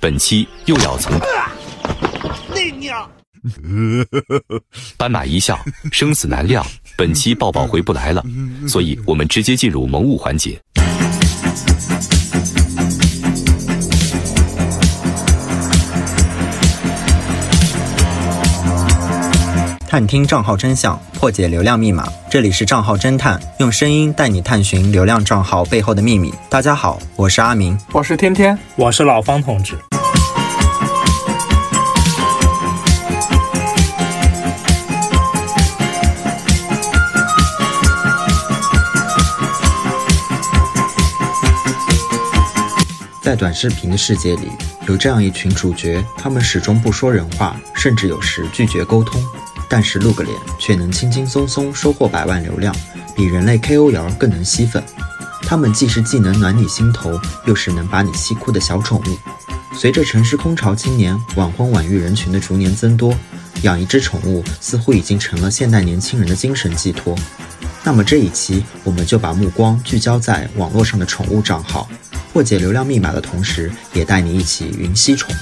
本期又要从那娘，斑马一笑，生死难料。本期抱抱回不来了，所以我们直接进入萌物环节。探听账号真相，破解流量密码。这里是账号侦探，用声音带你探寻流量账号背后的秘密。大家好，我是阿明，我是天天，我是老方同志。在短视频的世界里，有这样一群主角，他们始终不说人话，甚至有时拒绝沟通。但是露个脸却能轻轻松松收获百万流量，比人类 KOL 更能吸粉。他们既是既能暖你心头，又是能把你吸哭的小宠物。随着城市空巢青年、晚婚晚育人群的逐年增多，养一只宠物似乎已经成了现代年轻人的精神寄托。那么这一期，我们就把目光聚焦在网络上的宠物账号，破解流量密码的同时，也带你一起云吸宠。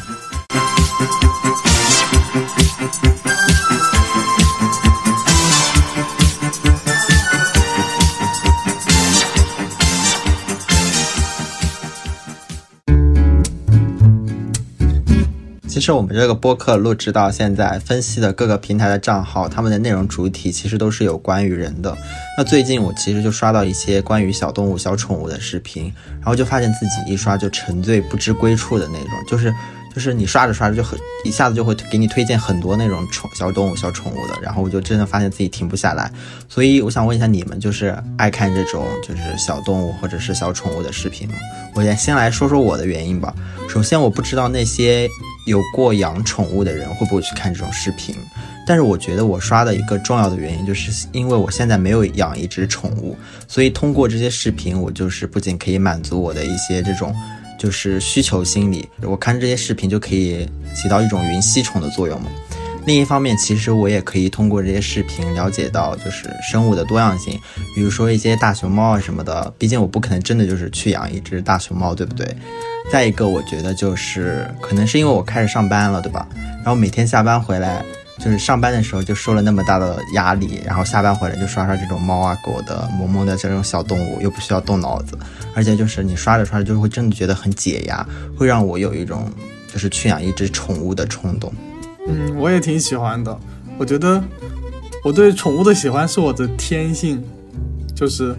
实我们这个播客录制到现在，分析的各个平台的账号，他们的内容主体其实都是有关于人的。那最近我其实就刷到一些关于小动物、小宠物的视频，然后就发现自己一刷就沉醉不知归处的那种，就是就是你刷着刷着就很一下子就会给你推荐很多那种宠小动物、小宠物的，然后我就真的发现自己停不下来。所以我想问一下你们，就是爱看这种就是小动物或者是小宠物的视频吗？我先先来说说我的原因吧。首先我不知道那些。有过养宠物的人会不会去看这种视频？但是我觉得我刷的一个重要的原因，就是因为我现在没有养一只宠物，所以通过这些视频，我就是不仅可以满足我的一些这种就是需求心理，我看这些视频就可以起到一种云吸宠的作用嘛。另一方面，其实我也可以通过这些视频了解到就是生物的多样性，比如说一些大熊猫啊什么的。毕竟我不可能真的就是去养一只大熊猫，对不对？再一个，我觉得就是可能是因为我开始上班了，对吧？然后每天下班回来，就是上班的时候就受了那么大的压力，然后下班回来就刷刷这种猫啊狗的萌萌的这种小动物，又不需要动脑子，而且就是你刷着刷着就会真的觉得很解压，会让我有一种就是去养一只宠物的冲动。嗯，我也挺喜欢的。我觉得我对宠物的喜欢是我的天性，就是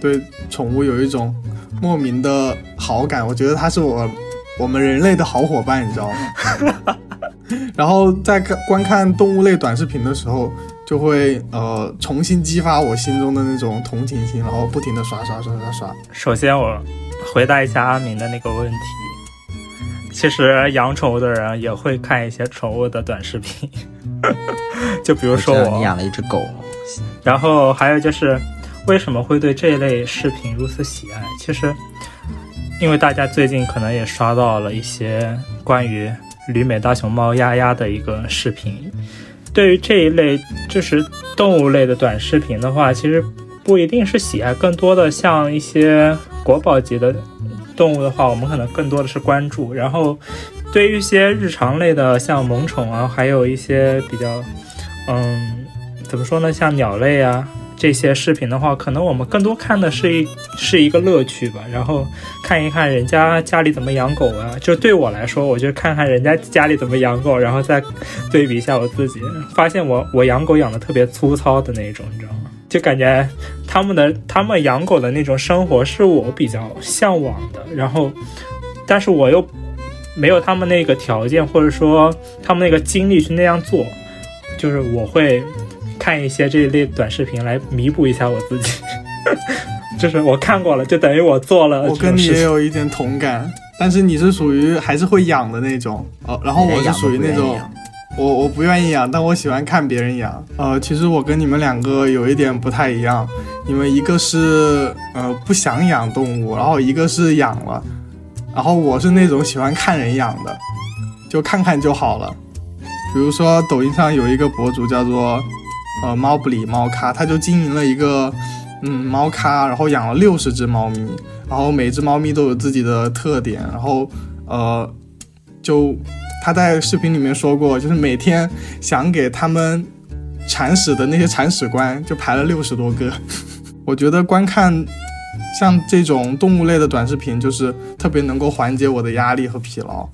对宠物有一种。莫名的好感，我觉得它是我我们人类的好伙伴，你知道吗？然后在看观看动物类短视频的时候，就会呃重新激发我心中的那种同情心，然后不停的刷刷刷刷刷。首先我回答一下阿明的那个问题，其实养宠物的人也会看一些宠物的短视频，就比如说我养了一只狗，然后还有就是。为什么会对这一类视频如此喜爱？其实，因为大家最近可能也刷到了一些关于旅美大熊猫丫丫的一个视频。对于这一类就是动物类的短视频的话，其实不一定是喜爱，更多的像一些国宝级的动物的话，我们可能更多的是关注。然后，对于一些日常类的，像萌宠啊，还有一些比较，嗯，怎么说呢，像鸟类啊。这些视频的话，可能我们更多看的是一是一个乐趣吧，然后看一看人家家里怎么养狗啊。就对我来说，我就看看人家家里怎么养狗，然后再对比一下我自己，发现我我养狗养的特别粗糙的那种，你知道吗？就感觉他们的他们养狗的那种生活是我比较向往的，然后但是我又没有他们那个条件，或者说他们那个精力去那样做，就是我会。看一些这一类短视频来弥补一下我自己，就是我看过了，就等于我做了。我跟你也有一点同感，但是你是属于还是会养的那种，哦，然后我是属于那种，我我不愿意养，但我喜欢看别人养。呃，其实我跟你们两个有一点不太一样，你们一个是呃不想养动物，然后一个是养了，然后我是那种喜欢看人养的，就看看就好了。比如说抖音上有一个博主叫做。呃，猫不理猫咖，他就经营了一个，嗯，猫咖，然后养了六十只猫咪，然后每只猫咪都有自己的特点，然后，呃，就他在视频里面说过，就是每天想给他们铲屎的那些铲屎官就排了六十多个。我觉得观看像这种动物类的短视频，就是特别能够缓解我的压力和疲劳，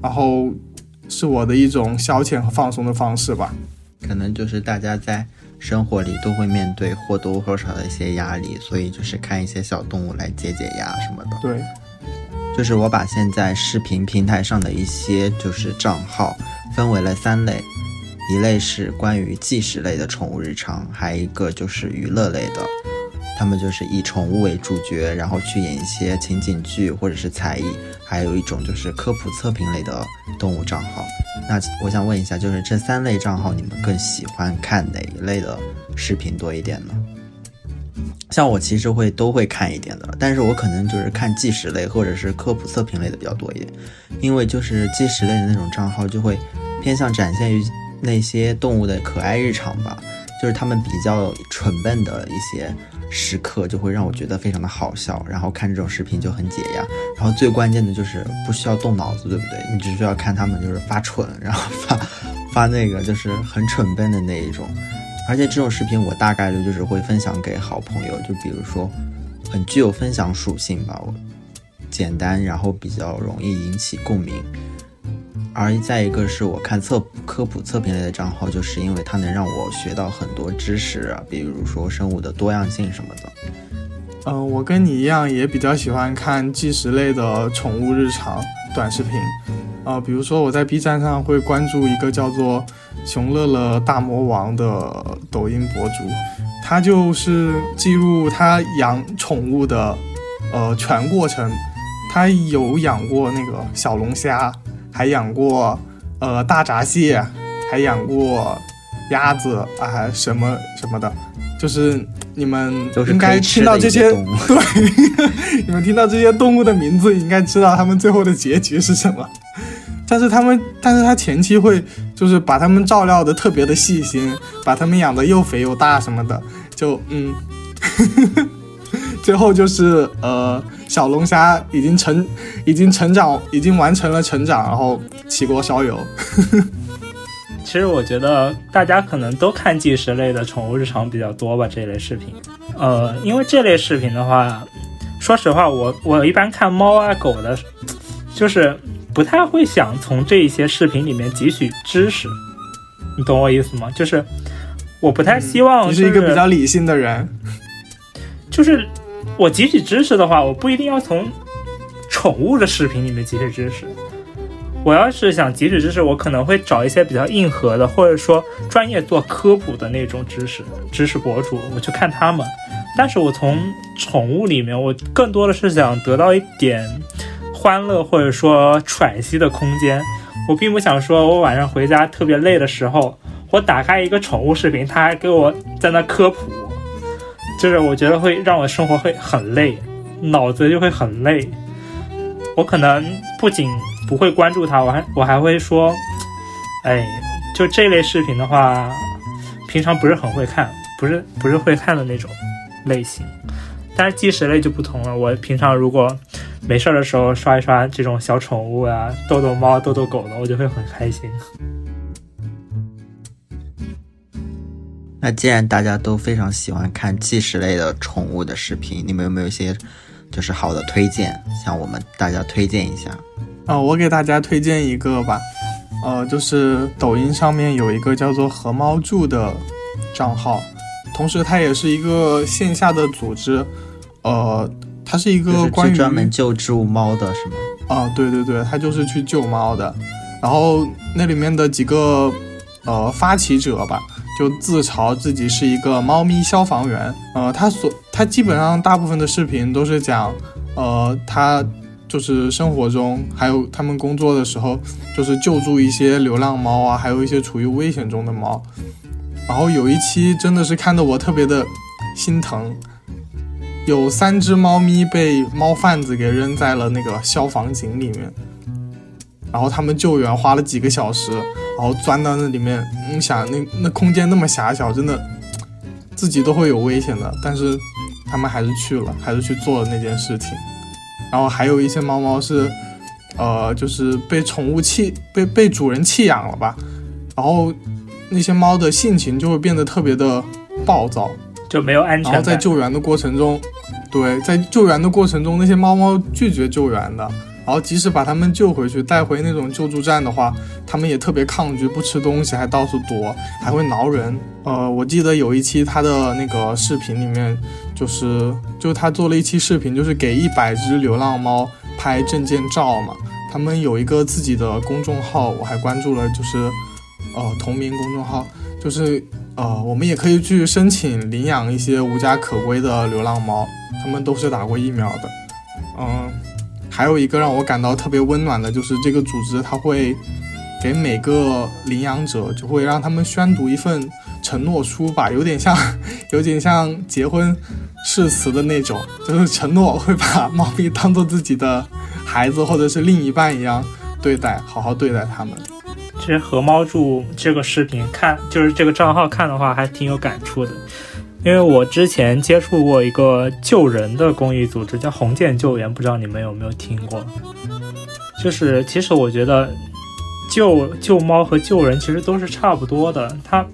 然后是我的一种消遣和放松的方式吧。可能就是大家在生活里都会面对或多或少的一些压力，所以就是看一些小动物来解解压什么的。对。就是我把现在视频平台上的一些就是账号分为了三类，一类是关于纪实类的宠物日常，还有一个就是娱乐类的，他们就是以宠物为主角，然后去演一些情景剧或者是才艺，还有一种就是科普测评类的动物账号。那我想问一下，就是这三类账号，你们更喜欢看哪一类的视频多一点呢？像我其实会都会看一点的，但是我可能就是看纪实类或者是科普测评类的比较多一点，因为就是纪实类的那种账号就会偏向展现于那些动物的可爱日常吧，就是他们比较蠢笨的一些时刻，就会让我觉得非常的好笑，然后看这种视频就很解压，然后最关键的就是不需要动脑子，对不对？你只需要看他们就是发蠢，然后发发那个就是很蠢笨的那一种。而且这种视频我大概率就是会分享给好朋友，就比如说很具有分享属性吧，我简单，然后比较容易引起共鸣。而再一个是我看测科普测评类的账号，就是因为它能让我学到很多知识啊，比如说生物的多样性什么的。嗯，我跟你一样，也比较喜欢看纪实类的宠物日常短视频。呃，比如说我在 B 站上会关注一个叫做。熊乐乐大魔王的抖音博主，他就是记录他养宠物的，呃，全过程。他有养过那个小龙虾，还养过呃大闸蟹，还养过鸭子啊什么什么的。就是你们应该听到这些，对，你们听到这些动物的名字，应该知道他们最后的结局是什么。但是他们，但是他前期会就是把他们照料的特别的细心，把他们养的又肥又大什么的，就嗯，最后就是呃，小龙虾已经成，已经成长，已经完成了成长，然后起锅烧油。其实我觉得大家可能都看纪实类的宠物日常比较多吧，这类视频。呃，因为这类视频的话，说实话，我我一般看猫啊狗的，就是。不太会想从这一些视频里面汲取知识，你懂我意思吗？就是我不太希望你是一个比较理性的人。就是我汲取知识的话，我不一定要从宠物的视频里面汲取知识。我要是想汲取知识，我可能会找一些比较硬核的，或者说专业做科普的那种知识知识博主，我去看他们。但是我从宠物里面，我更多的是想得到一点。欢乐或者说喘息的空间，我并不想说，我晚上回家特别累的时候，我打开一个宠物视频，他还给我在那科普，就是我觉得会让我生活会很累，脑子就会很累。我可能不仅不会关注他，我还我还会说，哎，就这类视频的话，平常不是很会看，不是不是会看的那种类型。但是纪实类就不同了，我平常如果。没事的时候刷一刷这种小宠物啊，逗逗猫、逗逗狗的，我就会很开心。那既然大家都非常喜欢看纪实类的宠物的视频，你们有没有一些就是好的推荐，向我们大家推荐一下？啊，我给大家推荐一个吧，呃，就是抖音上面有一个叫做“和猫住”的账号，同时它也是一个线下的组织，呃。它是一个关于专门救助猫的，是吗？啊，对对对，它就是去救猫的。然后那里面的几个呃发起者吧，就自嘲自己是一个猫咪消防员。呃，他所他基本上大部分的视频都是讲，呃，他就是生活中还有他们工作的时候，就是救助一些流浪猫啊，还有一些处于危险中的猫。然后有一期真的是看得我特别的心疼。有三只猫咪被猫贩子给扔在了那个消防井里面，然后他们救援花了几个小时，然后钻到那里面。你想，那那空间那么狭小，真的自己都会有危险的，但是他们还是去了，还是去做了那件事情。然后还有一些猫猫是呃，就是被宠物弃被被主人弃养了吧，然后那些猫的性情就会变得特别的暴躁，就没有安全然后在救援的过程中，对，在救援的过程中，那些猫猫拒绝救援的。然后即使把它们救回去，带回那种救助站的话，它们也特别抗拒，不吃东西，还到处躲，还会挠人。呃，我记得有一期他的那个视频里面，就是就他做了一期视频，就是给一百只流浪猫拍证件照嘛。他们有一个自己的公众号，我还关注了，就是呃同名公众号，就是呃我们也可以去申请领养一些无家可归的流浪猫，他们都是打过疫苗的，嗯。还有一个让我感到特别温暖的，就是这个组织，它会给每个领养者，就会让他们宣读一份承诺书吧，有点像，有点像结婚誓词的那种，就是承诺会把猫咪当做自己的孩子或者是另一半一样对待，好好对待他们。其实和猫住这个视频看，就是这个账号看的话，还挺有感触的。因为我之前接触过一个救人的公益组织，叫红箭救援，不知道你们有没有听过？就是其实我觉得救救猫和救人其实都是差不多的，它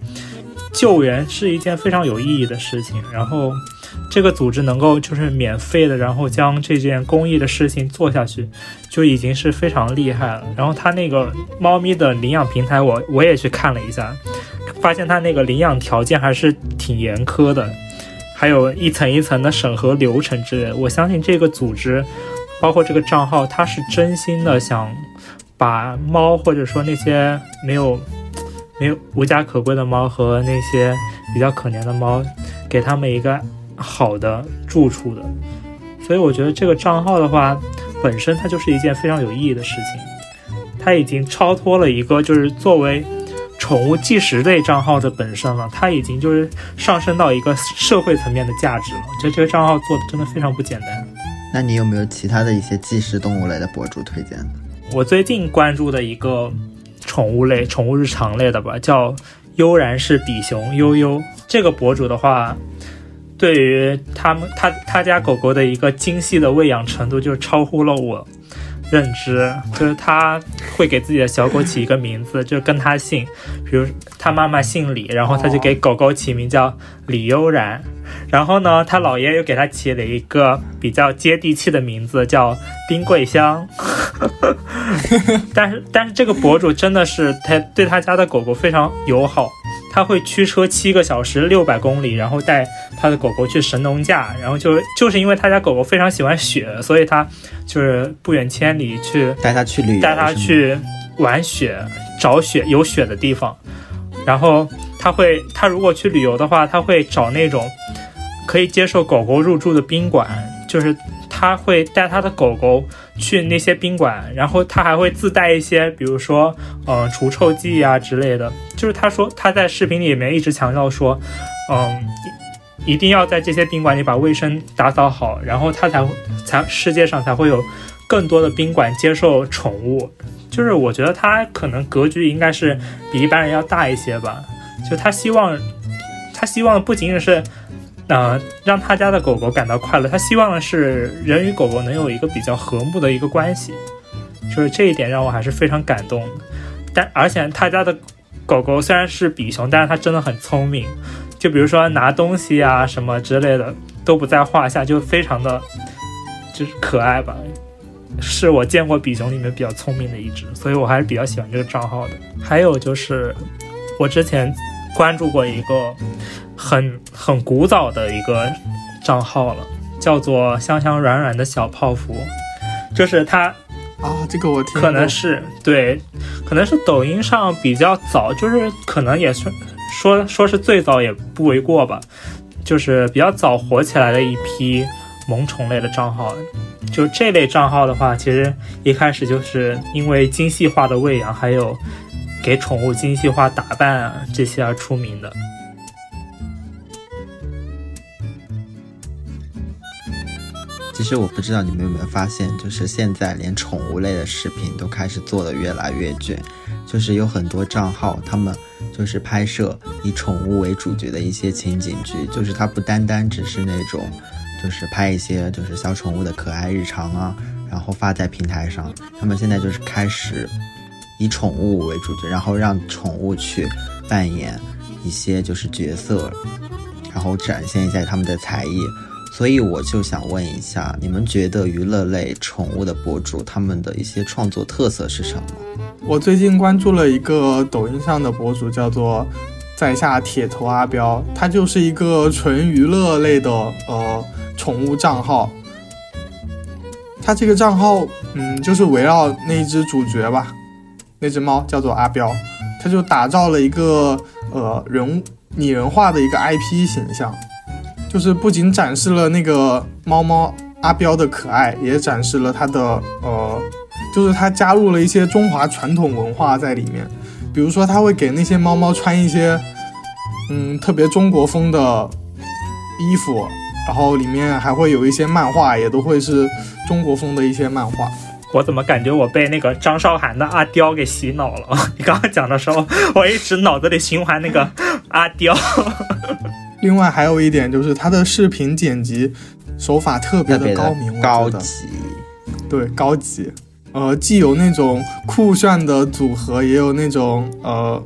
救援是一件非常有意义的事情。然后这个组织能够就是免费的，然后将这件公益的事情做下去，就已经是非常厉害了。然后它那个猫咪的领养平台，我我也去看了一下。发现他那个领养条件还是挺严苛的，还有一层一层的审核流程之类的。我相信这个组织，包括这个账号，他是真心的想把猫或者说那些没有没有无家可归的猫和那些比较可怜的猫，给他们一个好的住处的。所以我觉得这个账号的话，本身它就是一件非常有意义的事情，它已经超脱了一个就是作为。宠物计时类账号的本身了，它已经就是上升到一个社会层面的价值了。我觉得这个账号做的真的非常不简单。那你有没有其他的一些纪实动物类的博主推荐我最近关注的一个宠物类、宠物日常类的吧，叫悠然是比熊悠悠。这个博主的话，对于他们他他家狗狗的一个精细的喂养程度，就超乎了我。认知就是他会给自己的小狗起一个名字，就跟他姓，比如他妈妈姓李，然后他就给狗狗起名叫李悠然。然后呢，他姥爷又给他起了一个比较接地气的名字，叫丁桂香。但是，但是这个博主真的是他对他家的狗狗非常友好。他会驱车七个小时六百公里，然后带他的狗狗去神农架，然后就就是因为他家狗狗非常喜欢雪，所以他就是不远千里去带它去旅游，带它去玩雪，找雪有雪的地方。然后他会，他如果去旅游的话，他会找那种可以接受狗狗入住的宾馆，就是。他会带他的狗狗去那些宾馆，然后他还会自带一些，比如说，嗯，除臭剂啊之类的。就是他说他在视频里面一直强调说，嗯，一定要在这些宾馆里把卫生打扫好，然后他才会才世界上才会有更多的宾馆接受宠物。就是我觉得他可能格局应该是比一般人要大一些吧。就他希望，他希望不仅仅是。呃，让他家的狗狗感到快乐。他希望的是人与狗狗能有一个比较和睦的一个关系，就是这一点让我还是非常感动。但而且他家的狗狗虽然是比熊，但是它真的很聪明。就比如说拿东西啊什么之类的都不在话下，就非常的就是可爱吧。是我见过比熊里面比较聪明的一只，所以我还是比较喜欢这个账号的。还有就是我之前关注过一个。很很古早的一个账号了，叫做香香软软的小泡芙，就是它啊，这个我听可能是对，可能是抖音上比较早，就是可能也是说说是最早也不为过吧，就是比较早火起来的一批萌宠类的账号。就这类账号的话，其实一开始就是因为精细化的喂养，还有给宠物精细化打扮啊这些而出名的。其实我不知道你们有没有发现，就是现在连宠物类的视频都开始做的越来越卷，就是有很多账号，他们就是拍摄以宠物为主角的一些情景剧，就是它不单单只是那种，就是拍一些就是小宠物的可爱日常啊，然后发在平台上。他们现在就是开始以宠物为主角，然后让宠物去扮演一些就是角色，然后展现一下他们的才艺。所以我就想问一下，你们觉得娱乐类宠物的博主他们的一些创作特色是什么？我最近关注了一个抖音上的博主，叫做在下铁头阿彪，他就是一个纯娱乐类的呃宠物账号。他这个账号，嗯，就是围绕那一只主角吧，那只猫叫做阿彪，他就打造了一个呃人物拟人化的一个 IP 形象。就是不仅展示了那个猫猫阿彪的可爱，也展示了它的呃，就是它加入了一些中华传统文化在里面。比如说，他会给那些猫猫穿一些嗯特别中国风的衣服，然后里面还会有一些漫画，也都会是中国风的一些漫画。我怎么感觉我被那个张韶涵的阿刁给洗脑了？你刚刚讲的时候，我一直脑子里循环那个阿刁。另外还有一点就是他的视频剪辑手法特别的高明，高级，对，高级。呃，既有那种酷炫的组合，也有那种呃，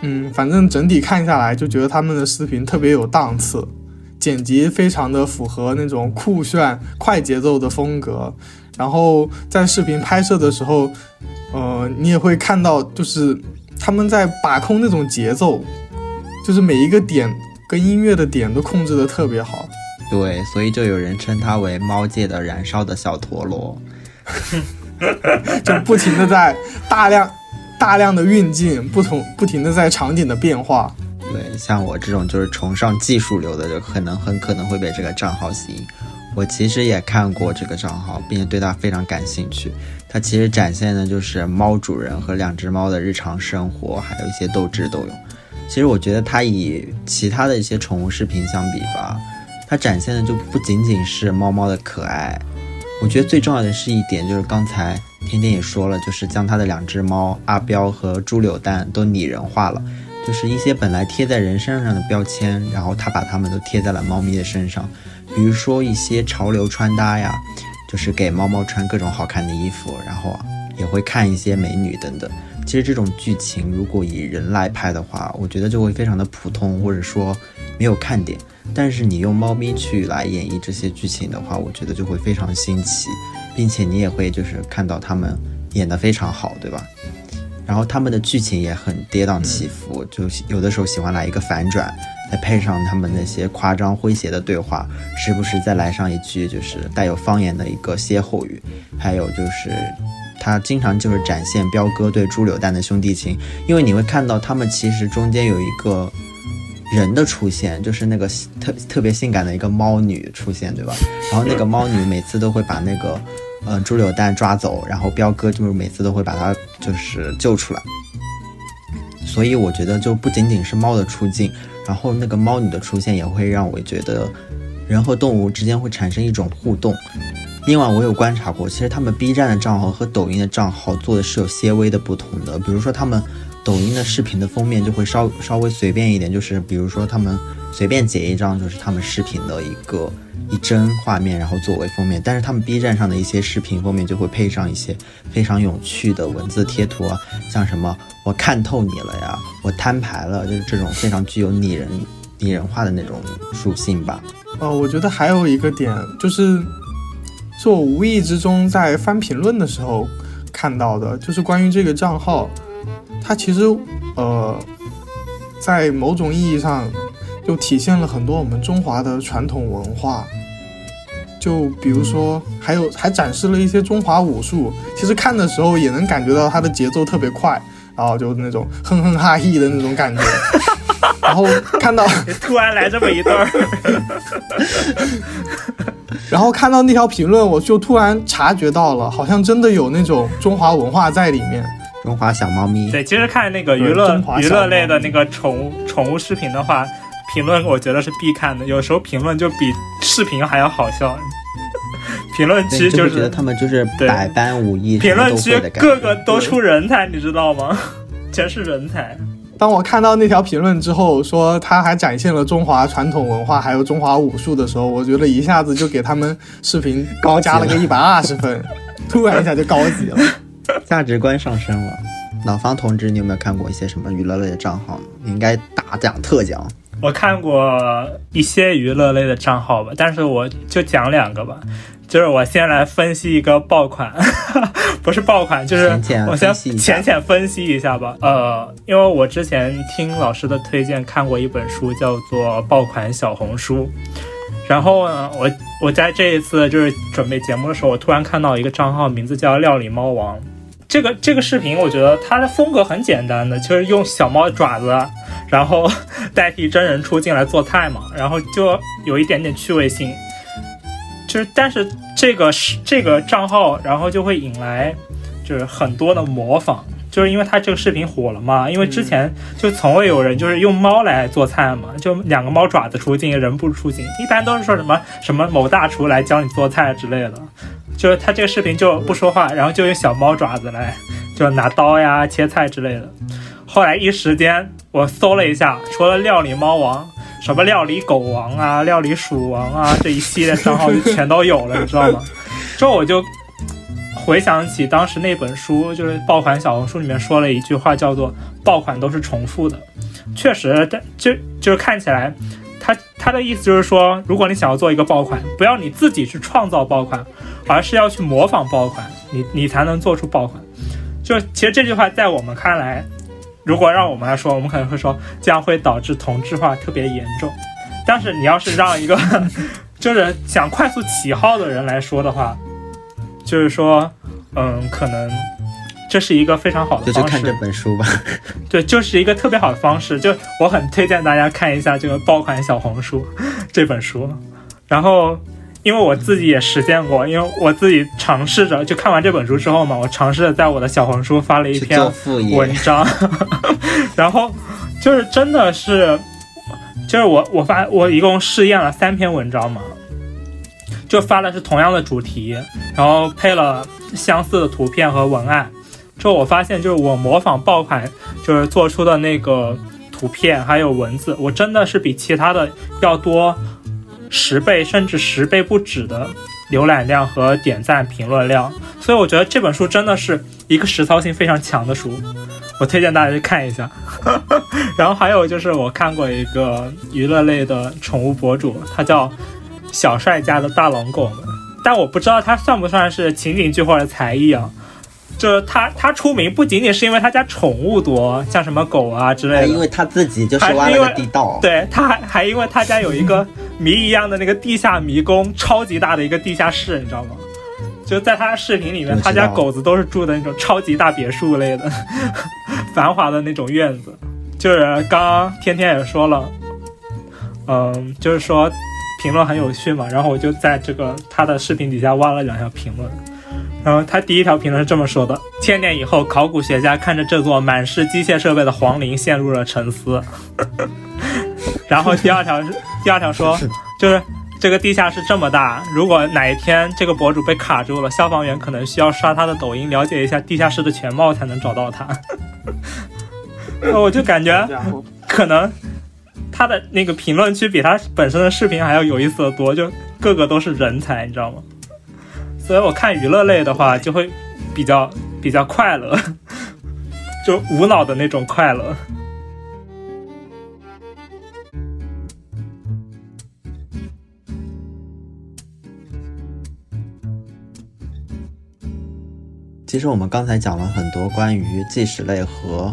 嗯，反正整体看下来就觉得他们的视频特别有档次，剪辑非常的符合那种酷炫快节奏的风格。然后在视频拍摄的时候，呃，你也会看到，就是他们在把控那种节奏，就是每一个点。跟音乐的点都控制的特别好，对，所以就有人称它为猫界的燃烧的小陀螺，就不停的在大量大量的运镜，不同不停的在场景的变化。对，像我这种就是崇尚技术流的，就可能很可能会被这个账号吸引。我其实也看过这个账号，并且对它非常感兴趣。它其实展现的就是猫主人和两只猫的日常生活，还有一些斗智斗勇。其实我觉得它与其他的一些宠物视频相比吧，它展现的就不仅仅是猫猫的可爱。我觉得最重要的是一点，就是刚才天天也说了，就是将它的两只猫阿彪和猪柳蛋都拟人化了，就是一些本来贴在人身上的标签，然后它把它们都贴在了猫咪的身上。比如说一些潮流穿搭呀，就是给猫猫穿各种好看的衣服，然后也会看一些美女等等。其实这种剧情如果以人来拍的话，我觉得就会非常的普通，或者说没有看点。但是你用猫咪去来演绎这些剧情的话，我觉得就会非常新奇，并且你也会就是看到他们演得非常好，对吧？然后他们的剧情也很跌宕起伏，就有的时候喜欢来一个反转，再配上他们那些夸张诙谐的对话，时不时再来上一句就是带有方言的一个歇后语，还有就是。他经常就是展现彪哥对猪柳蛋的兄弟情，因为你会看到他们其实中间有一个人的出现，就是那个特特别性感的一个猫女出现，对吧？然后那个猫女每次都会把那个呃猪柳蛋抓走，然后彪哥就是每次都会把它就是救出来。所以我觉得就不仅仅是猫的出镜，然后那个猫女的出现也会让我觉得人和动物之间会产生一种互动。另外，我有观察过，其实他们 B 站的账号和抖音的账号做的是有些微的不同的。比如说，他们抖音的视频的封面就会稍稍微随便一点，就是比如说他们随便截一张，就是他们视频的一个一帧画面，然后作为封面。但是他们 B 站上的一些视频封面就会配上一些非常有趣的文字贴图啊，像什么“我看透你了呀”“我摊牌了”，就是这种非常具有拟人拟人化的那种属性吧。哦，我觉得还有一个点就是。是我无意之中在翻评论的时候看到的，就是关于这个账号，它其实呃，在某种意义上就体现了很多我们中华的传统文化。就比如说，还有还展示了一些中华武术，其实看的时候也能感觉到它的节奏特别快，然后就那种哼哼哈嘿的那种感觉。然后看到 突然来这么一段。然后看到那条评论，我就突然察觉到了，好像真的有那种中华文化在里面。中华小猫咪。对，其实看那个娱乐娱乐类的那个宠物宠物视频的话，评论我觉得是必看的。有时候评论就比视频还要好笑。评论区就是觉得他们就是百般武艺，评论区个个都出人才，你知道吗？全是人才。当我看到那条评论之后，说他还展现了中华传统文化，还有中华武术的时候，我觉得一下子就给他们视频高加了个一百二十分。突然一下就高级了，价值观上升了。老方同志，你有没有看过一些什么娱乐类的账号？你应该大讲特讲。我看过一些娱乐类的账号吧，但是我就讲两个吧。就是我先来分析一个爆款，不是爆款，就是我先浅浅分析一下吧。呃，因为我之前听老师的推荐看过一本书，叫做《爆款小红书》。然后呢，我我在这一次就是准备节目的时候，我突然看到一个账号，名字叫“料理猫王”。这个这个视频，我觉得它的风格很简单的，就是用小猫爪子，然后 代替真人出镜来做菜嘛，然后就有一点点趣味性。就是，但是这个是这个账号，然后就会引来就是很多的模仿，就是因为他这个视频火了嘛。因为之前就从未有人就是用猫来做菜嘛，就两个猫爪子出镜，人不出镜，一般都是说什么什么某大厨来教你做菜之类的。就是他这个视频就不说话，然后就用小猫爪子来，就拿刀呀切菜之类的。后来一时间我搜了一下，除了料理猫王。什么料理狗王啊，料理鼠王啊，这一系列账号就全都有了，你知道吗？之后我就回想起当时那本书，就是爆款小红书里面说了一句话，叫做“爆款都是重复的”。确实，但就就是看起来，他他的意思就是说，如果你想要做一个爆款，不要你自己去创造爆款，而是要去模仿爆款，你你才能做出爆款。就其实这句话在我们看来。如果让我们来说，我们可能会说这样会导致同质化特别严重。但是你要是让一个 就是想快速起号的人来说的话，就是说，嗯，可能这是一个非常好的方式。就去看这本书吧。对，就是一个特别好的方式。就我很推荐大家看一下这个爆款小红书这本书，然后。因为我自己也实践过，因为我自己尝试着，就看完这本书之后嘛，我尝试着在我的小红书发了一篇文章，然后就是真的是，就是我我发我一共试验了三篇文章嘛，就发的是同样的主题，然后配了相似的图片和文案，之后我发现就是我模仿爆款就是做出的那个图片还有文字，我真的是比其他的要多。十倍甚至十倍不止的浏览量和点赞评论量，所以我觉得这本书真的是一个实操性非常强的书，我推荐大家去看一下。然后还有就是我看过一个娱乐类的宠物博主，他叫小帅家的大狼狗们，但我不知道他算不算是情景剧或者才艺啊。就是他，他出名不仅仅是因为他家宠物多，像什么狗啊之类的，因为他自己就是挖了个地道。对，他还还因为他家有一个谜一样的那个地下迷宫，超级大的一个地下室，你知道吗？就在他视频里面，他家狗子都是住的那种超级大别墅类的，繁华的那种院子。就是刚刚天天也说了，嗯，就是说评论很有趣嘛，然后我就在这个他的视频底下挖了两条评论。然后他第一条评论是这么说的：千年以后，考古学家看着这座满是机械设备的皇陵，陷入了沉思。然后第二条是第二条说，就是这个地下室这么大，如果哪一天这个博主被卡住了，消防员可能需要刷他的抖音，了解一下地下室的全貌，才能找到他。我就感觉可能他的那个评论区比他本身的视频还要有意思的多，就个个都是人才，你知道吗？所以我看娱乐类的话，就会比较比较快乐，就无脑的那种快乐。其实我们刚才讲了很多关于纪实类和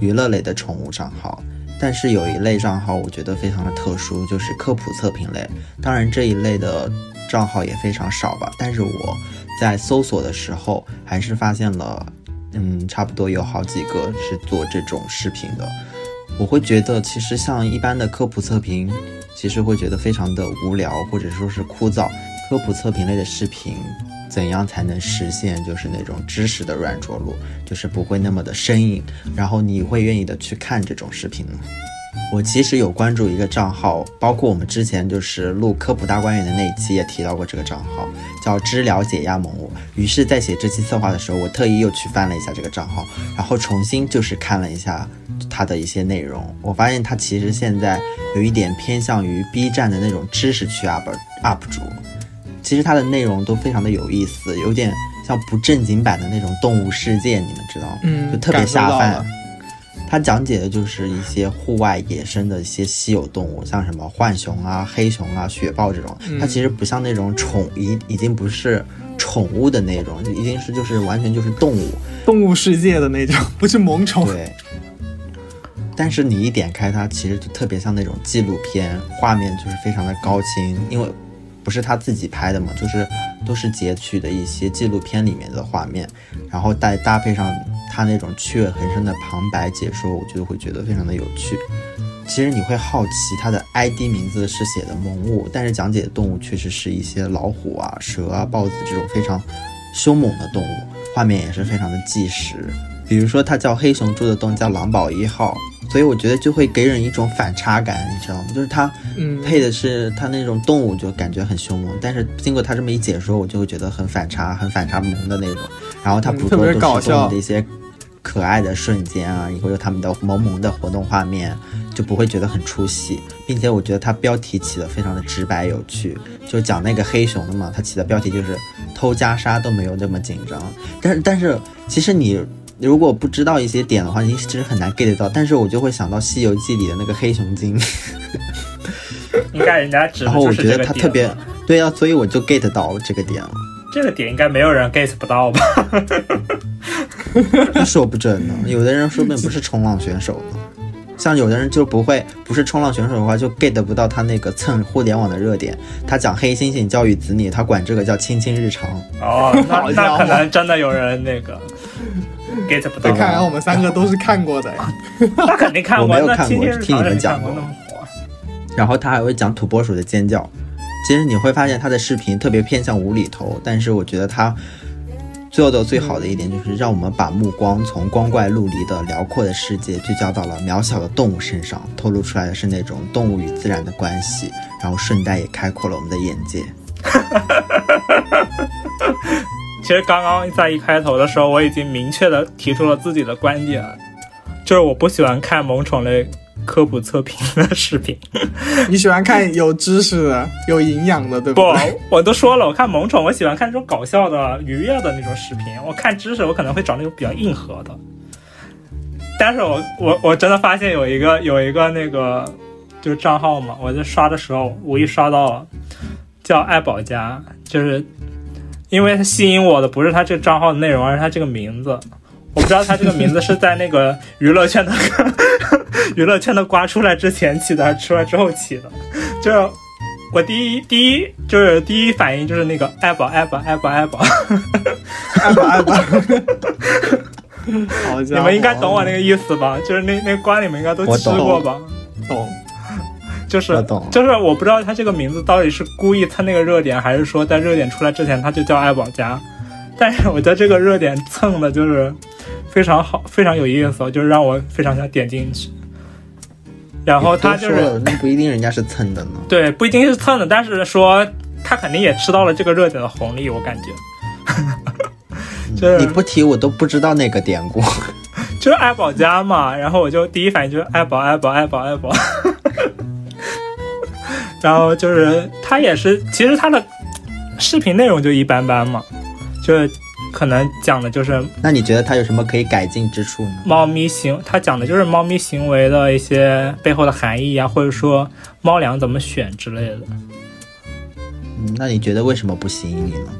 娱乐类的宠物账号，但是有一类账号我觉得非常的特殊，就是科普测评类。当然这一类的。账号也非常少吧，但是我在搜索的时候还是发现了，嗯，差不多有好几个是做这种视频的。我会觉得，其实像一般的科普测评，其实会觉得非常的无聊或者说是枯燥。科普测评类的视频，怎样才能实现就是那种知识的软着陆，就是不会那么的生硬，然后你会愿意的去看这种视频呢？我其实有关注一个账号，包括我们之前就是录科普大观园的那一期也提到过这个账号，叫知了解压萌物。于是，在写这期策划的时候，我特意又去翻了一下这个账号，然后重新就是看了一下它的一些内容。我发现它其实现在有一点偏向于 B 站的那种知识区 UP UP 主，其实它的内容都非常的有意思，有点像不正经版的那种动物世界，你们知道吗？嗯，就特别下饭。它讲解的就是一些户外野生的一些稀有动物，像什么浣熊啊、黑熊啊、雪豹这种。它其实不像那种宠已已经不是宠物的那种，一定是就是完全就是动物，动物世界的那种，不是萌宠。对。但是你一点开它，其实就特别像那种纪录片，画面就是非常的高清，因为不是他自己拍的嘛，就是都是截取的一些纪录片里面的画面，然后再搭配上。他那种趣味横生的旁白解说，我就会觉得非常的有趣。其实你会好奇，他的 ID 名字是写的萌物，但是讲解的动物确实是一些老虎啊、蛇啊、豹子这种非常凶猛的动物，画面也是非常的纪实。比如说，它叫黑熊住的洞叫狼堡一号，所以我觉得就会给人一种反差感，你知道吗？就是它配的是它那种动物，就感觉很凶猛，但是经过他这么一解说，我就会觉得很反差，很反差萌的那种。然后它捕捉的都是动物的一些。可爱的瞬间啊，也会有他们的萌萌的活动画面，就不会觉得很出戏，并且我觉得它标题起的非常的直白有趣，就讲那个黑熊的嘛，它起的标题就是偷袈裟都没有那么紧张，但是但是其实你如果不知道一些点的话，你其实很难 get 到，但是我就会想到《西游记》里的那个黑熊精，应该人家指然后我觉得他特别对啊，所以我就 get 到这个点了。这个点应该没有人 get 不到吧？说不准呢，有的人说不定不是冲浪选手呢。像有的人就不会，不是冲浪选手的话，就 get 不到他那个蹭互联网的热点。他讲黑猩猩教育子女，他管这个叫亲亲日常。哦，那那可能真的有人那个 get 不到。看来我们三个都是看过的。他肯定看过，我没有看过，听你们讲过。然后他还会讲土拨鼠的尖叫。其实你会发现他的视频特别偏向无厘头，但是我觉得他做的最好的一点就是让我们把目光从光怪陆离的辽阔的世界聚焦到了渺小的动物身上，透露出来的是那种动物与自然的关系，然后顺带也开阔了我们的眼界。其实刚刚在一开头的时候，我已经明确的提出了自己的观点，就是我不喜欢看萌宠类。科普测评的视频，你喜欢看有知识的、有营养的，对不对？不，我都说了，我看萌宠，我喜欢看这种搞笑的、愉悦的那种视频。我看知识，我可能会找那种比较硬核的。但是我我我真的发现有一个有一个那个就是账号嘛，我在刷的时候无意刷到了，叫爱宝家，就是因为它吸引我的不是他这个账号的内容，而是他这个名字。我不知道他这个名字是在那个娱乐圈的 娱乐圈的瓜出来之前起的，还是出来之后起的？就是我第一第一就是第一反应就是那个爱宝爱宝爱宝爱宝爱宝爱宝，你们应该懂我那个意思吧？就是那那瓜你们应该都吃过吧？懂，就是，就是我不知道他这个名字到底是故意蹭那个热点，还是说在热点出来之前他就叫爱宝家？但是我觉得这个热点蹭的就是。非常好，非常有意思，就是让我非常想点进去。然后他就是，那不一定人家是蹭的呢。对，不一定是蹭的，但是说他肯定也吃到了这个热点的红利，我感觉。就是你不提我都不知道那个典故。就是爱宝家嘛，然后我就第一反应就是爱宝爱宝爱宝爱宝。然后就是他也是，其实他的视频内容就一般般嘛，就是。可能讲的就是，那你觉得它有什么可以改进之处呢？猫咪行，它讲的就是猫咪行为的一些背后的含义啊，或者说猫粮怎么选之类的。嗯，那你觉得为什么不吸引你呢？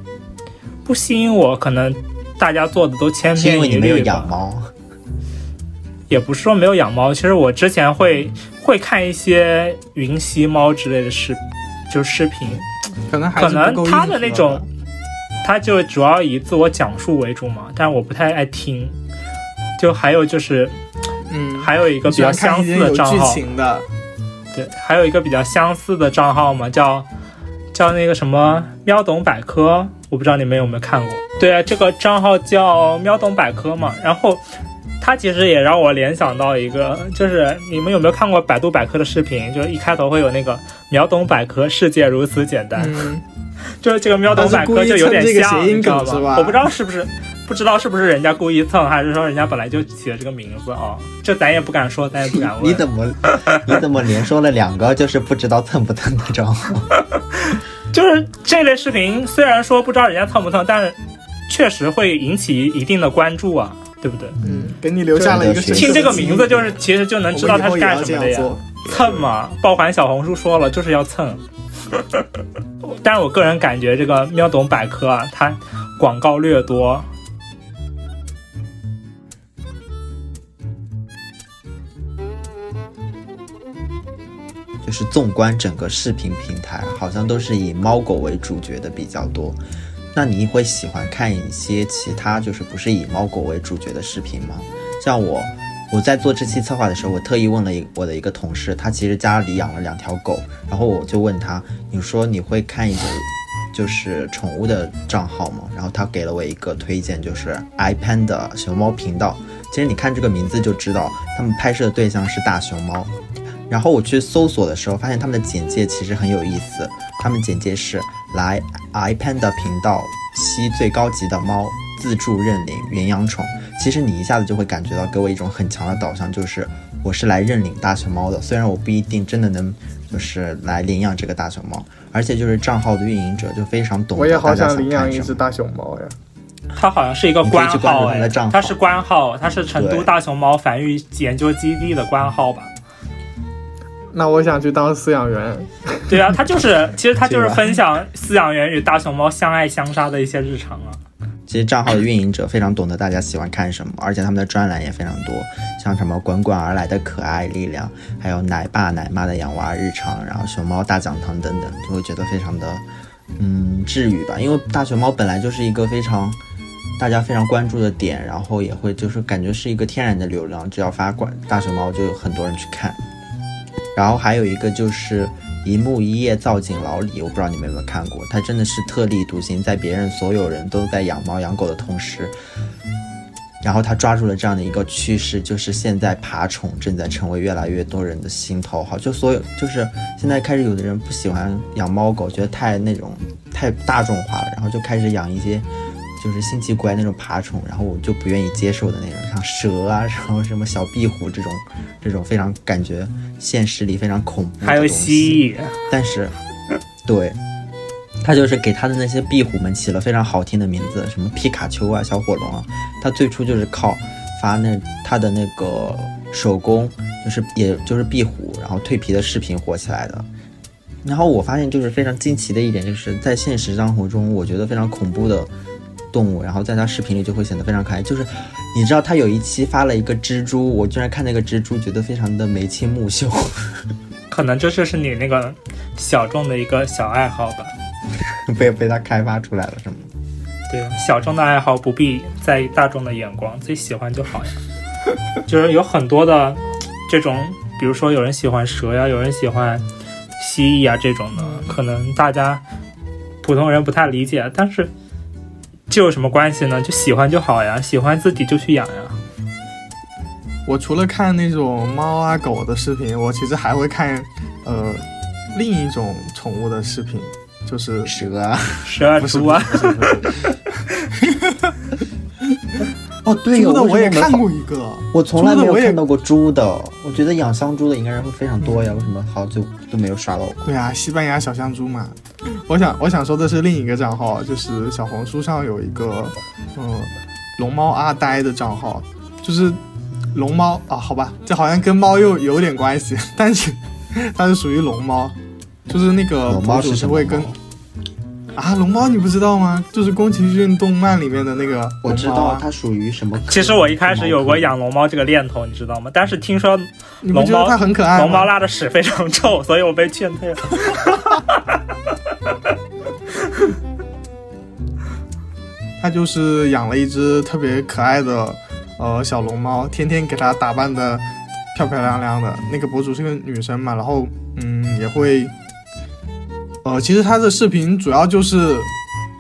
不吸引我，可能大家做的都千篇一律。因为你没有养猫。也不是说没有养猫，其实我之前会会看一些云吸猫之类的视，就视频。可能可能他的那种。他就主要以自我讲述为主嘛，但是我不太爱听。就还有就是，嗯，还有一个比较相似的账号，对，还有一个比较相似的账号嘛，叫叫那个什么喵懂百科，我不知道你们有没有看过。对啊，这个账号叫喵懂百科嘛，然后它其实也让我联想到一个，就是你们有没有看过百度百科的视频？就是一开头会有那个秒懂百科，世界如此简单。就是这个喵懂百科就有点像，你知道吧？我不知道是不是，不知道是不是人家故意蹭，还是说人家本来就起了这个名字啊？这咱也不敢说，咱也不敢问。你怎么你怎么连说了两个，就是不知道蹭不蹭的账号？就是这类视频，虽然说不知道人家蹭不蹭，但是确实会引起一定的关注啊，对不对？嗯，给你留下了一个听这个名字就是其实就能知道他是干什么的呀。蹭嘛，爆款小红书说了就是要蹭。但是我个人感觉这个喵懂百科啊，它广告略多。就是纵观整个视频平台，好像都是以猫狗为主角的比较多。那你会喜欢看一些其他就是不是以猫狗为主角的视频吗？像我，我在做这期策划的时候，我特意问了一我的一个同事，他其实家里养了两条狗，然后我就问他，你说你会看一个就是宠物的账号吗？然后他给了我一个推荐，就是 iPanda 熊猫频道。其实你看这个名字就知道，他们拍摄的对象是大熊猫。然后我去搜索的时候，发现他们的简介其实很有意思。他们简介是来 iPanda 频道吸最高级的猫，自助认领原养宠。其实你一下子就会感觉到，给我一种很强的导向，就是我是来认领大熊猫的。虽然我不一定真的能，就是来领养这个大熊猫，而且就是账号的运营者就非常懂。我也好想领养一只大熊猫呀。它好像是一个官号哎，它是官号，它是成都大熊猫繁育研究基地的官号吧？那我想去当饲养员。对啊，它就是，其实它就是分享饲养员与大熊猫相爱相杀的一些日常啊。其实账号的运营者非常懂得大家喜欢看什么，而且他们的专栏也非常多，像什么滚滚而来的可爱力量，还有奶爸奶妈的养娃日常，然后熊猫大讲堂等等，就会觉得非常的，嗯，治愈吧。因为大熊猫本来就是一个非常大家非常关注的点，然后也会就是感觉是一个天然的流量，只要发管大熊猫，就有很多人去看。然后还有一个就是一木一叶造景老李，我不知道你们有没有看过，他真的是特立独行，在别人所有人都在养猫养狗的同时，然后他抓住了这样的一个趋势，就是现在爬宠正在成为越来越多人的心头好，就所有就是现在开始有的人不喜欢养猫狗，觉得太那种太大众化了，然后就开始养一些。就是新奇怪那种爬虫，然后我就不愿意接受的那种，像蛇啊，然后什么小壁虎这种，这种非常感觉现实里非常恐怖。还有蜥蜴，但是，对，他就是给他的那些壁虎们起了非常好听的名字，什么皮卡丘啊、小火龙啊。他最初就是靠发那他的那个手工，就是也就是壁虎，然后蜕皮的视频火起来的。然后我发现就是非常惊奇的一点，就是在现实生活中，我觉得非常恐怖的。动物，然后在他视频里就会显得非常可爱。就是，你知道他有一期发了一个蜘蛛，我居然看那个蜘蛛觉得非常的眉清目秀。可能这就是你那个小众的一个小爱好吧？被被他开发出来了是吗？对，小众的爱好不必在意大众的眼光，自己喜欢就好呀。就是有很多的这种，比如说有人喜欢蛇呀，有人喜欢蜥蜴啊这种的，可能大家普通人不太理解，但是。这有什么关系呢？就喜欢就好呀，喜欢自己就去养呀。我除了看那种猫啊狗的视频，我其实还会看，呃，另一种宠物的视频，就是蛇啊，蛇啊，猪啊。哦，对，猪的我也看过一个，我从来没有看到过猪的。我觉得养香猪的应该人会非常多呀，为什么好久都没有刷到过？对啊，西班牙小香猪嘛。我想我想说的是另一个账号，就是小红书上有一个，嗯，龙猫阿呆的账号，就是龙猫啊，好吧，这好像跟猫又有点关系，但是它是属于龙猫，就是那个博主是会跟。啊，龙猫你不知道吗？就是宫崎骏动漫里面的那个。我知道它属于什么？其实我一开始有过养龙猫这个念头，你知道吗？但是听说龙猫它很可爱，龙猫拉的屎非常臭，所以我被劝退了。他就是养了一只特别可爱的呃小龙猫，天天给它打扮的漂漂亮亮的。那个博主是个女生嘛，然后嗯也会。呃，其实他的视频主要就是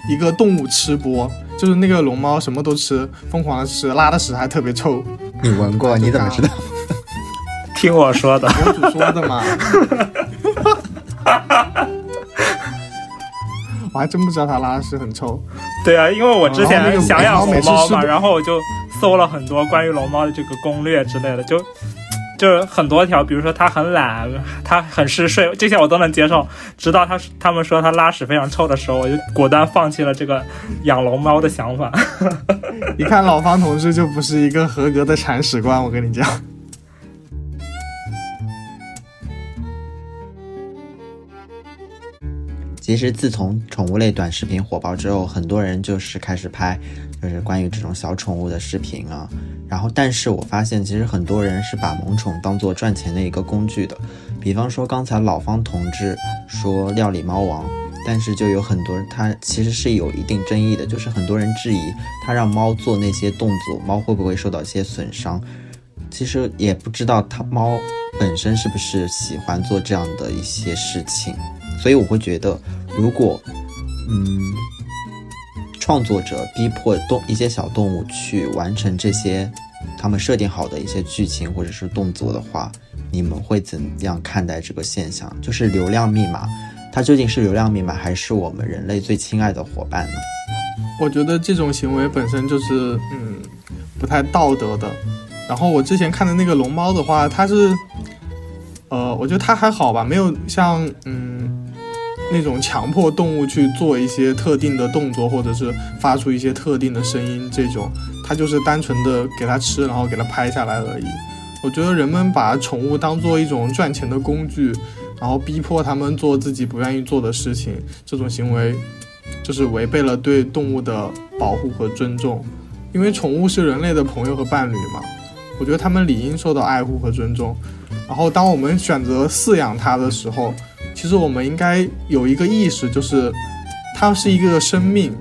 一个动物吃播，就是那个龙猫什么都吃，疯狂的吃，拉的屎还特别臭。你闻过？你怎么知道？听我说的，博主说的嘛。我还真不知道他拉的屎很臭。对啊，因为我之前想养龙猫嘛，然后我就搜了很多关于龙猫的这个攻略之类的，就。就是很多条，比如说他很懒，他很嗜睡，这些我都能接受。直到他他们说他拉屎非常臭的时候，我就果断放弃了这个养龙猫的想法。一看老方同志就不是一个合格的铲屎官，我跟你讲。其实自从宠物类短视频火爆之后，很多人就是开始拍，就是关于这种小宠物的视频啊。然后，但是我发现，其实很多人是把萌宠当做赚钱的一个工具的。比方说，刚才老方同志说料理猫王，但是就有很多他其实是有一定争议的，就是很多人质疑他让猫做那些动作，猫会不会受到一些损伤？其实也不知道他猫本身是不是喜欢做这样的一些事情。所以我会觉得，如果，嗯，创作者逼迫动一些小动物去完成这些他们设定好的一些剧情或者是动作的话，你们会怎样看待这个现象？就是流量密码，它究竟是流量密码，还是我们人类最亲爱的伙伴呢？我觉得这种行为本身就是，嗯，不太道德的。然后我之前看的那个龙猫的话，它是，呃，我觉得它还好吧，没有像，嗯。那种强迫动物去做一些特定的动作，或者是发出一些特定的声音，这种它就是单纯的给它吃，然后给它拍下来而已。我觉得人们把宠物当做一种赚钱的工具，然后逼迫他们做自己不愿意做的事情，这种行为就是违背了对动物的保护和尊重。因为宠物是人类的朋友和伴侣嘛，我觉得他们理应受到爱护和尊重。然后当我们选择饲养它的时候，其实我们应该有一个意识，就是它是一个生命，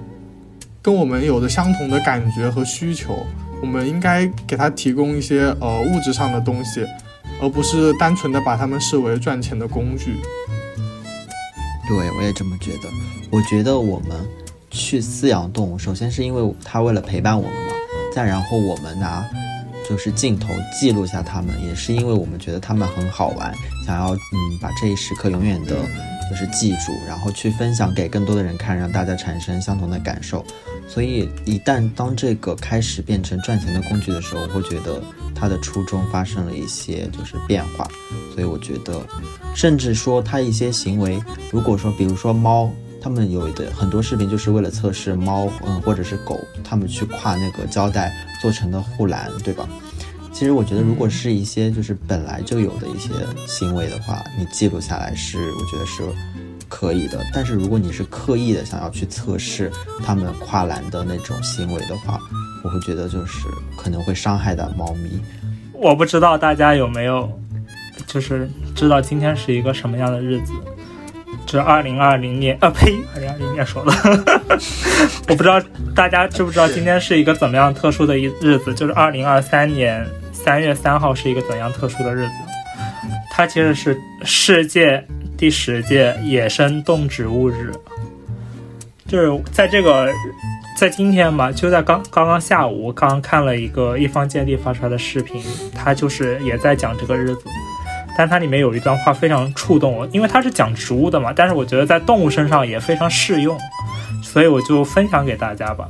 跟我们有着相同的感觉和需求。我们应该给它提供一些呃物质上的东西，而不是单纯的把它们视为赚钱的工具。对，我也这么觉得。我觉得我们去饲养动物，首先是因为它为了陪伴我们嘛，再然后我们拿。就是镜头记录下他们，也是因为我们觉得他们很好玩，想要嗯把这一时刻永远的，就是记住，然后去分享给更多的人看，让大家产生相同的感受。所以一旦当这个开始变成赚钱的工具的时候，我会觉得它的初衷发生了一些就是变化。所以我觉得，甚至说他一些行为，如果说比如说猫。他们有的很多视频就是为了测试猫，嗯，或者是狗，他们去跨那个胶带做成的护栏，对吧？其实我觉得，如果是一些就是本来就有的一些行为的话，你记录下来是我觉得是可以的。但是如果你是刻意的想要去测试他们跨栏的那种行为的话，我会觉得就是可能会伤害到猫咪。我不知道大家有没有就是知道今天是一个什么样的日子。是二零二零年啊，呸，二零二零年说的，我不知道大家知不知道今天是一个怎么样特殊的一日子，就是二零二三年三月三号是一个怎样特殊的日子？它其实是世界第十届野生动植物日，就是在这个在今天吧，就在刚刚刚下午，刚刚看了一个一方见地发出来的视频，它就是也在讲这个日子。但它里面有一段话非常触动我，因为它是讲植物的嘛，但是我觉得在动物身上也非常适用，所以我就分享给大家吧。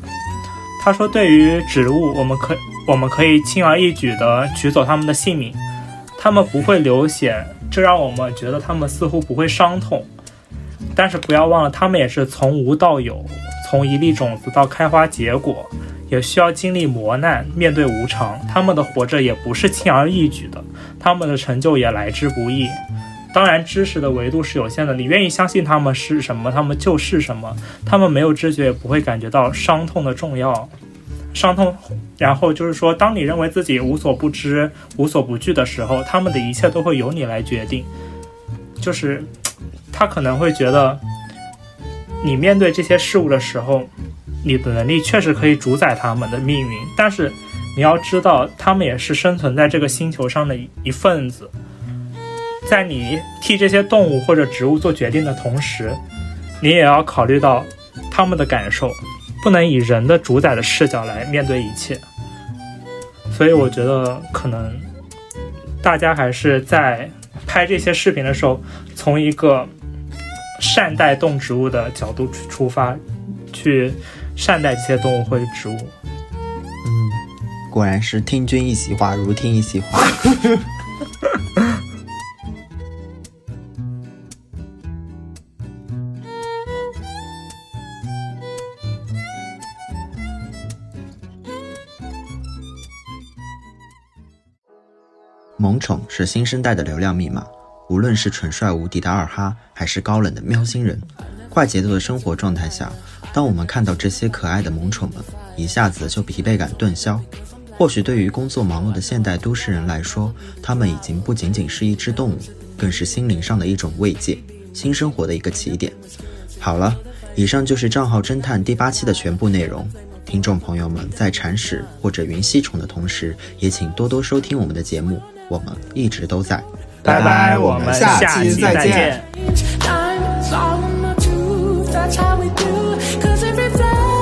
他说，对于植物，我们可我们可以轻而易举地取走它们的性命，它们不会流血，这让我们觉得它们似乎不会伤痛。但是不要忘了，它们也是从无到有，从一粒种子到开花结果。也需要经历磨难，面对无常，他们的活着也不是轻而易举的，他们的成就也来之不易。当然，知识的维度是有限的，你愿意相信他们是什么，他们就是什么。他们没有知觉，也不会感觉到伤痛的重要。伤痛，然后就是说，当你认为自己无所不知、无所不惧的时候，他们的一切都会由你来决定。就是他可能会觉得，你面对这些事物的时候。你的能力确实可以主宰他们的命运，但是你要知道，他们也是生存在这个星球上的一份子。在你替这些动物或者植物做决定的同时，你也要考虑到他们的感受，不能以人的主宰的视角来面对一切。所以，我觉得可能大家还是在拍这些视频的时候，从一个善待动植物的角度去出发，去。善待这些动物或者植物。嗯，果然是听君一席话，如听一席话。萌宠是新生代的流量密码，无论是蠢帅无敌的二哈，还是高冷的喵星人，快节奏的生活状态下，当我们看到这些可爱的萌宠们，一下子就疲惫感顿消。或许对于工作忙碌的现代都市人来说，它们已经不仅仅是一只动物，更是心灵上的一种慰藉，新生活的一个起点。好了，以上就是账号侦探第八期的全部内容。听众朋友们在铲屎或者云吸宠的同时，也请多多收听我们的节目。我们一直都在，拜拜，我们下期再见。that's how we do. Cause every flag.